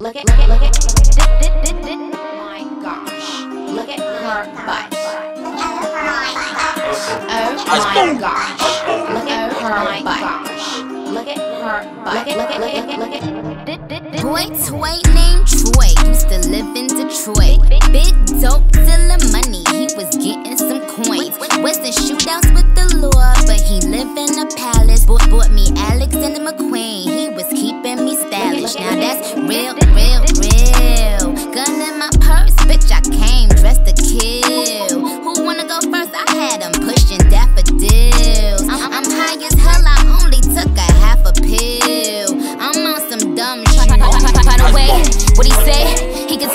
Look at, look at, look at. Dit, dit, dit, dit. My gosh. Look at her butt. Oh my gosh. Look at her butt. Look at her butt. Look at, look at, look at, look at. Boy toy named Troy used to live in Detroit. Big dope dealer money, he was getting some coins. Was in shootouts with the law, but he lived in a palace. Bought, bought me Alexander McQueen, he was real, real, real. Gun in my purse,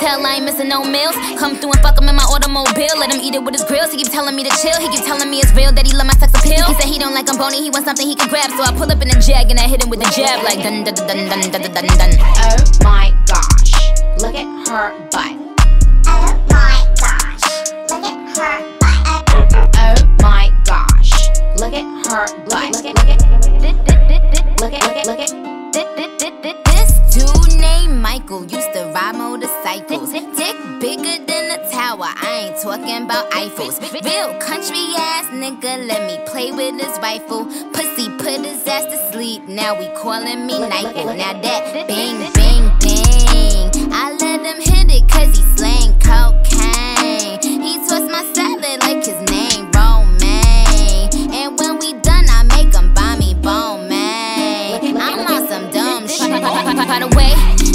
Tell I ain't missing no meals. Come through and fuck him in my automobile. Let him eat it with his grills. He keep telling me to chill. He keep telling me it's real that he love my sex appeal. He said he don't like I'm bony. He wants something he can grab. So I pull up in a jag and I hit him with a jab like dun dun dun dun dun dun dun. Oh my gosh, look at her butt. Oh my gosh, look at her butt. Oh my gosh, look at her butt. Look at look at look at look at look at. Michael used to ride motorcycles. Dick bigger than a tower. I ain't talking about Eiffels. Real country ass nigga, let me play with his rifle. Pussy put his ass to sleep. Now we calling me Nigel. Now that bang, bang.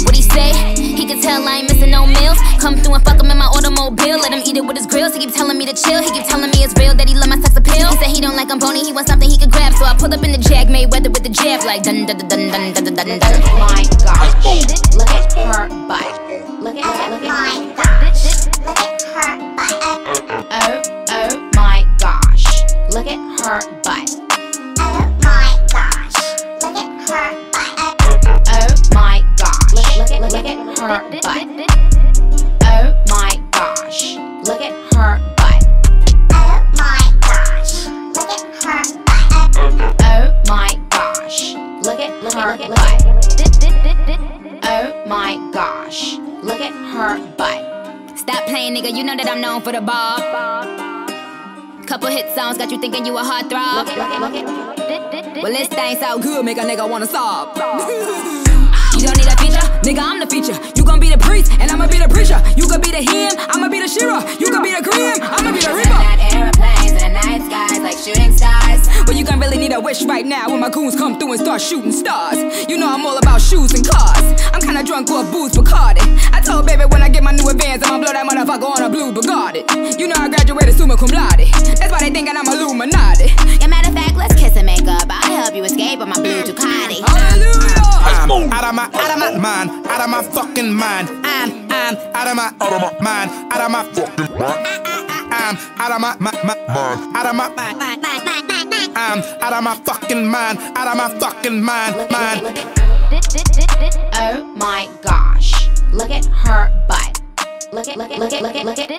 What he say? He can tell I ain't missing no meals. Come through and fuck him in my automobile. Let him eat it with his grills. He keep telling me to chill. He keep telling me it's real that he love my sex appeal. He said he don't like I'm bony. He wants something he can grab. So I pull up in the Jag Mayweather with the jab, like dun dun dun dun dun dun dun. dun. My gosh, look at her butt. Look at, look at my God. Her butt. Oh my gosh. Look at her butt. Oh my gosh, look at her butt. Oh my gosh. Look at her butt. Oh my gosh. Look at her butt. Stop playing, nigga. You know that I'm known for the ball. Couple hit songs got you thinking you a Look heartthrob. at, look at, look at. Well, this thing so good, make a nigga wanna stop. You don't need a feature, nigga, I'm the feature. You gon' be the priest, and I'ma be the preacher. You could be the him, I'ma be the Shira. You could be the Grim, I'ma be the Reaper. Airplanes the night skies like shooting stars. But you gon' really need a wish right now when my goons come through and start shooting stars. You know I'm all about shoes and cars. I'm kinda drunk with booze Bacardi. I told baby when I get my new advance, I'ma blow that motherfucker on a blue Bugatti. You know I graduated summa cum laude. That's why they thinking I'm Illuminati. Yeah, matter of fact, let's kiss and make up. I'll help you escape on my blue Ducati. Hallelujah! I'm out of my, out of my mind, out of my fucking mind. I'm, I'm out of my, out of my mind, out of my fucking mind. I'm out of my, my, my mind, out of my, I'm out of my fucking mind, out of my fucking mind, mind. Oh my gosh. Look at her butt. Look at, look at, look at, look at, look at.